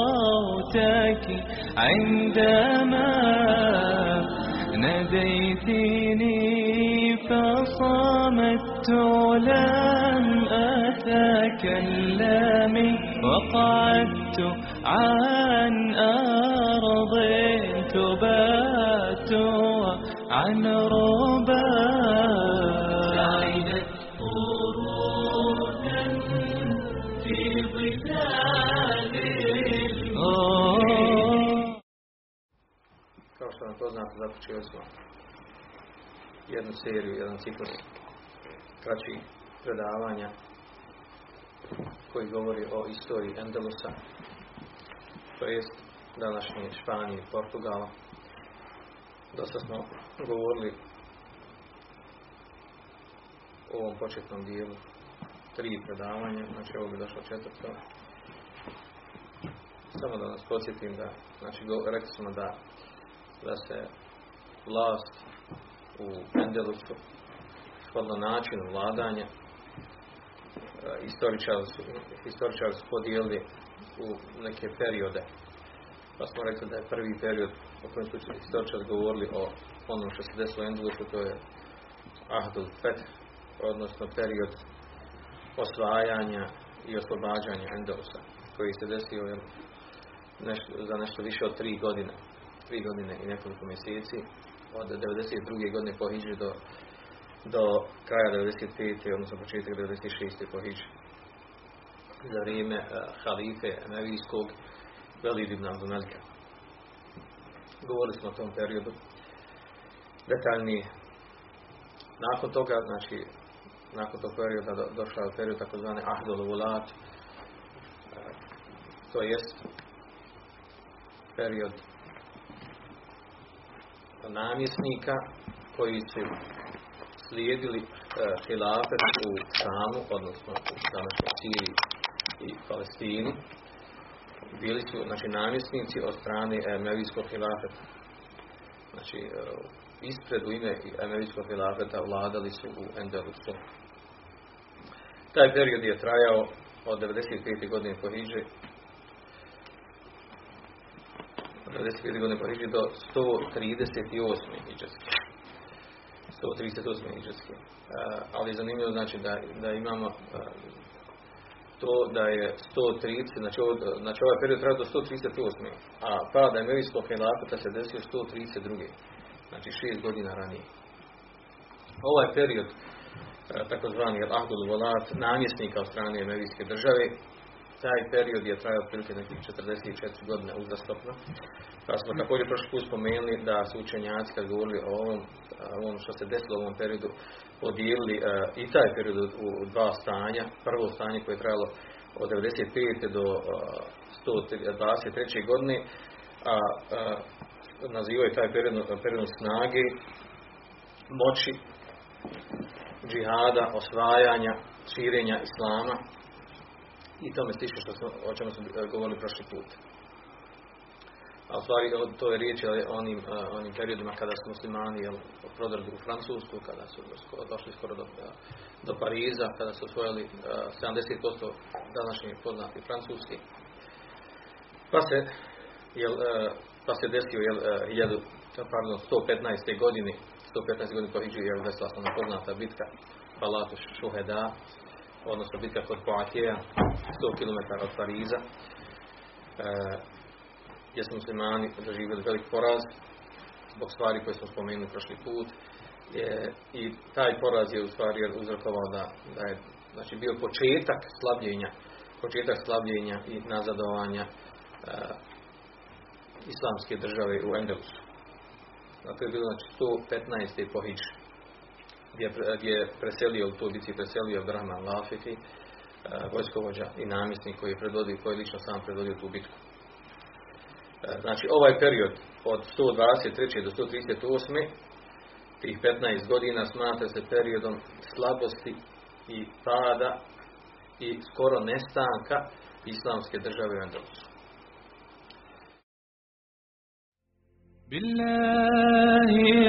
صوتك عندما ناديتني فصمت لم أتكلم وقعدت عن أرض تبات عن ربا Kao što vam poznato, započeli smo jednu seriju, jedan ciklus kraćih predavanja koji govori o istoriji Endelusa, to jest današnje Španije i Portugala. Dosta smo govorili o ovom početnom dijelu tri predavanja, znači ovo bi došlo četvrto. Samo da nas podsjetim da, znači rekli smo da da se vlast u Endelusu shodno načinu vladanja e, istoričari su, u neke periode. Pa smo rekli da je prvi period o kojem su istoričari govorili o onom što se desilo u Endelusu, to je Ahdul Feth, odnosno period osvajanja i oslobađanja Endelusa, koji se desio nešto, za nešto više od tri godine tri godine i nekoliko mjeseci od 92. godine po Hidži do, do kraja 95. odnosno početak 96. po Hidži za vrijeme uh, halife Emevijskog Velid ibn Abdumelka. Govorili smo o tom periodu detaljnije. Nakon toga, znači, nakon tog perioda do, došao je period takozvane Ahdul Vulat, uh, to jest period namjesnika koji su slijedili e, hilafet u Šamu, odnosno u današnjoj Siriji i Palestini. Bili su znači, namjesnici od strane Emevijskog hilafeta. Znači, e, ispred u ime Emevijskog hilafeta vladali su u Endelusu. Taj period je trajao od 95. godine po Hidži 95. godine po do 138. hidžarske. 138. hidžarske. Ali je zanimljivo znači da, da imamo to da je 130, znači, ovo, znači ovaj period traja do 138. A pad Emevijskog hilafeta se desio 132. Znači šest godina ranije. Ovaj period takozvani Ahdul Volat, namjesnika od strane Emevijske države, taj period je trajao otprilike nekih 44 godine uzastopno. Pa smo također prošli put spomenuli da su učenjaci kad govorili o ovom, ovom što se desilo u ovom periodu, podijelili uh, i taj period u, dva stanja. Prvo stanje koje je trajalo od 95. do uh, 123. godine, a uh, nazivaju taj period, period snage, moći, džihada, osvajanja, širenja islama, i tome slično što smo, o čemu smo govorili prošli put. A u stvari to je riječ o onim, onim periodima kada su muslimani jel, prodrli u Francusku, kada su došli skoro do, do Pariza, kada su osvojili 70% današnjih poznati francuski. Pa se, jel, pa se desio jel, 1000, pardon, 115. godini, 115. godini po desila se poznata bitka Palatu Šuheda, odnosno bitka kod Poatija, 100 km od Pariza, e, gdje su muslimani doživjeli velik poraz zbog stvari koje smo spomenuli prošli put. Je, I taj poraz je u stvari uzrokovao da, je znači, bio početak slabljenja, početak slabljenja i nazadovanja e, islamske države u Endelusu. To je bilo znači 115. po Hidži gdje, gdje je preselio u toj bici preselio Abdurrahman Lafiti vojskovođa i namjesnik koji je predvodio, koji je lično sam predvodio tu bitku. E, znači ovaj period od 123. do 138. tih 15 godina smatra se periodom slabosti i pada i skoro nestanka islamske države u Andalusu. بالله زرت